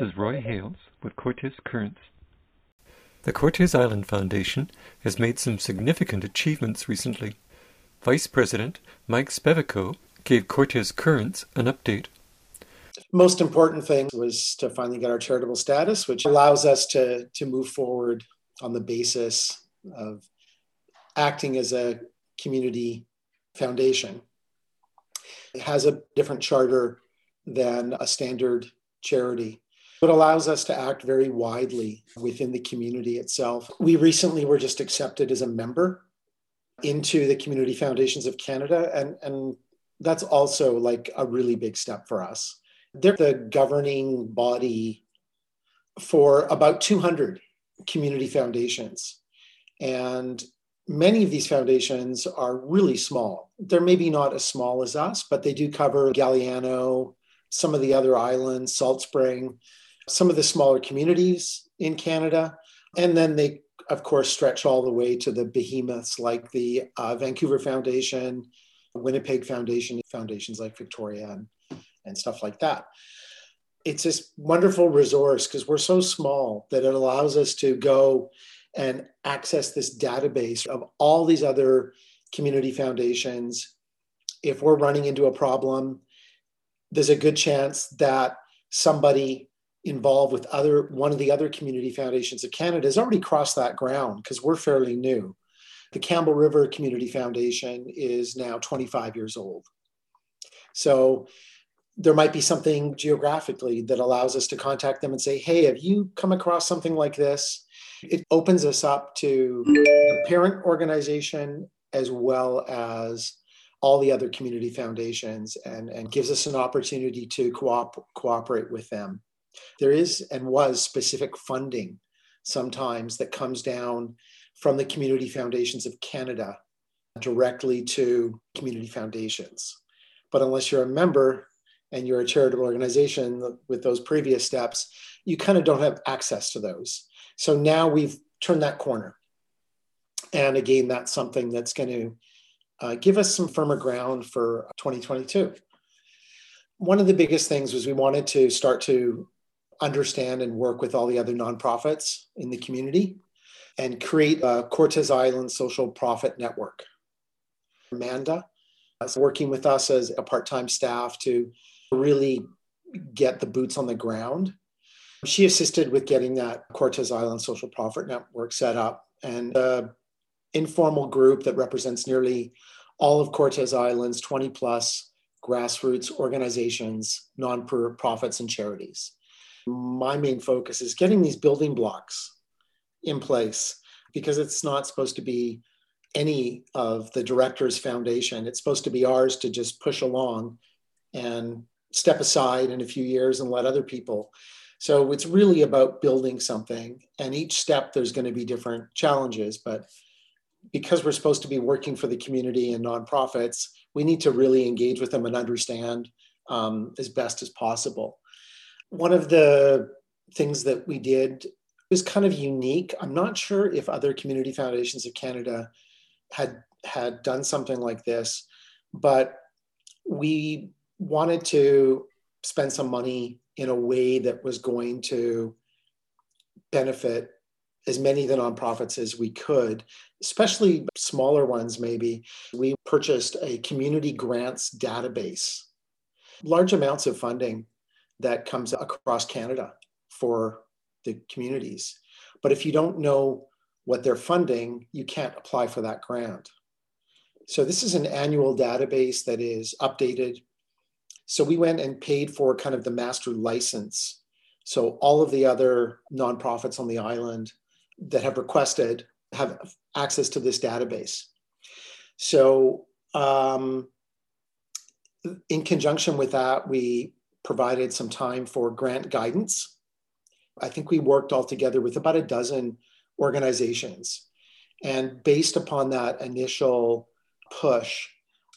This is Roy Hales with Cortes Currents. The Cortes Island Foundation has made some significant achievements recently. Vice President Mike Spevico gave Cortes Currents an update. Most important thing was to finally get our charitable status, which allows us to, to move forward on the basis of acting as a community foundation. It has a different charter than a standard charity. It allows us to act very widely within the community itself. We recently were just accepted as a member into the Community Foundations of Canada, and, and that's also like a really big step for us. They're the governing body for about 200 community foundations. And many of these foundations are really small. They're maybe not as small as us, but they do cover Galiano, some of the other islands, Salt Spring, some of the smaller communities in Canada. And then they, of course, stretch all the way to the behemoths like the uh, Vancouver Foundation, Winnipeg Foundation, foundations like Victoria and, and stuff like that. It's this wonderful resource because we're so small that it allows us to go and access this database of all these other community foundations. If we're running into a problem, there's a good chance that somebody involved with other one of the other community foundations of Canada has already crossed that ground because we're fairly new. The Campbell River Community Foundation is now 25 years old. So there might be something geographically that allows us to contact them and say, hey, have you come across something like this? It opens us up to the parent organization as well as all the other community foundations and, and gives us an opportunity to co-op, cooperate with them. There is and was specific funding sometimes that comes down from the community foundations of Canada directly to community foundations. But unless you're a member and you're a charitable organization with those previous steps, you kind of don't have access to those. So now we've turned that corner. And again, that's something that's going to uh, give us some firmer ground for 2022. One of the biggest things was we wanted to start to understand and work with all the other nonprofits in the community and create a Cortes Island Social Profit Network. Amanda is working with us as a part time staff to really get the boots on the ground. She assisted with getting that Cortes Island Social Profit Network set up and an informal group that represents nearly all of Cortes Island's 20 plus grassroots organizations, non-profits, and charities. My main focus is getting these building blocks in place because it's not supposed to be any of the director's foundation. It's supposed to be ours to just push along and step aside in a few years and let other people. So it's really about building something. And each step, there's going to be different challenges. But because we're supposed to be working for the community and nonprofits, we need to really engage with them and understand um, as best as possible. One of the things that we did was kind of unique. I'm not sure if other community foundations of Canada had had done something like this, but we wanted to spend some money in a way that was going to benefit as many of the nonprofits as we could, especially smaller ones, maybe. We purchased a community grants database, large amounts of funding that comes across Canada for the communities. But if you don't know what they're funding, you can't apply for that grant. So this is an annual database that is updated. So we went and paid for kind of the master license. So all of the other nonprofits on the island that have requested have access to this database. So um, in conjunction with that, we provided some time for grant guidance. I think we worked all together with about a dozen organizations. And based upon that initial push,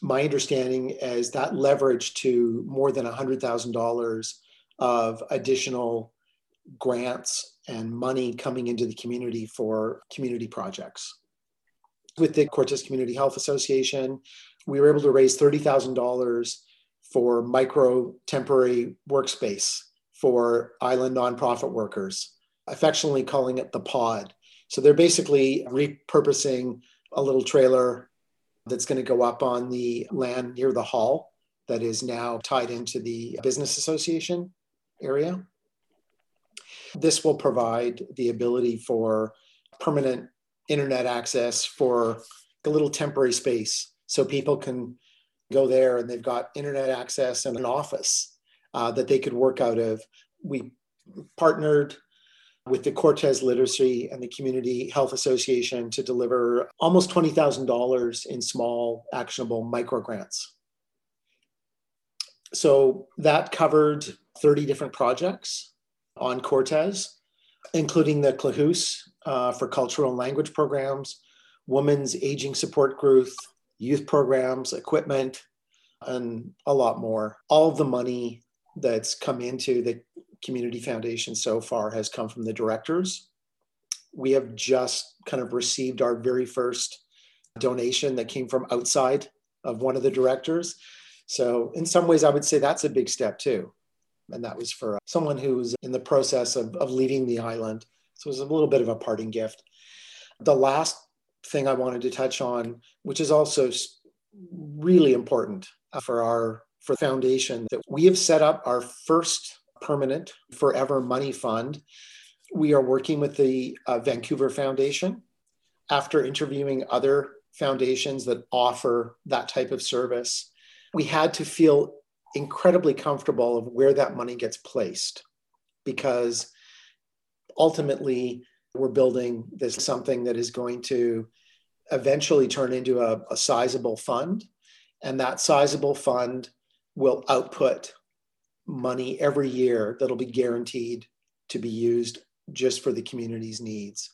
my understanding is that leverage to more than $100,000 of additional grants and money coming into the community for community projects. With the Cortes Community Health Association, we were able to raise $30,000 for micro temporary workspace for island nonprofit workers, affectionately calling it the pod. So they're basically repurposing a little trailer that's going to go up on the land near the hall that is now tied into the business association area. This will provide the ability for permanent internet access for a little temporary space so people can go there and they've got internet access and an office uh, that they could work out of. We partnered with the Cortes Literacy and the Community Health Association to deliver almost $20,000 in small, actionable micro grants. So that covered 30 different projects on Cortes, including the Klahoose uh, for cultural and language programs, women's aging support group, youth programs, equipment, and a lot more. All of the money that's come into the Community Foundation so far has come from the directors. We have just kind of received our very first donation that came from outside of one of the directors. So, in some ways, I would say that's a big step too. And that was for someone who was in the process of, of leaving the island. So, it was a little bit of a parting gift. The last thing I wanted to touch on, which is also really important for our for foundation, that we have set up our first permanent forever money fund. We are working with the uh, Vancouver Foundation after interviewing other foundations that offer that type of service. We had to feel incredibly comfortable of where that money gets placed because ultimately we're building this something that is going to eventually turn into a, a sizable fund and that sizable fund will output money every year that'll be guaranteed to be used just for the community's needs.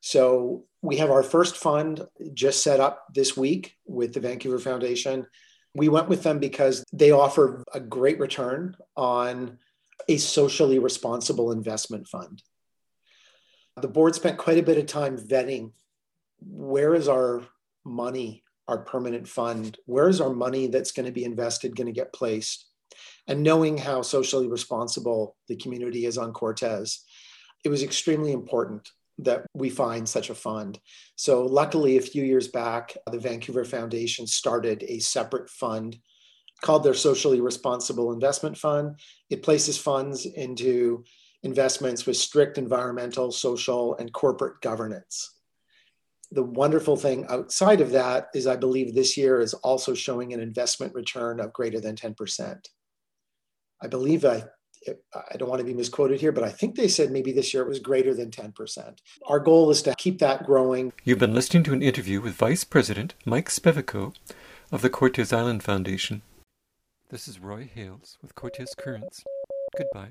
So we have our first fund just set up this week with the Vancouver Foundation. We went with them because they offer a great return on a socially responsible investment fund. The board spent quite a bit of time vetting where is our money our permanent fund? Where is our money that's going to be invested going to get placed? And knowing how socially responsible the community is on Cortes, it was extremely important that we find such a fund. So, luckily, a few years back, the Vancouver Foundation started a separate fund called their Socially Responsible Investment Fund. It places funds into investments with strict environmental, social, and corporate governance the wonderful thing outside of that is I believe this year is also showing an investment return of greater than 10%. I believe I, I don't want to be misquoted here, but I think they said maybe this year it was greater than 10%. Our goal is to keep that growing. You've been listening to an interview with Vice President Mike Spevko of the Cortes Island Foundation. This is Roy Hales with Cortes Currents. Goodbye.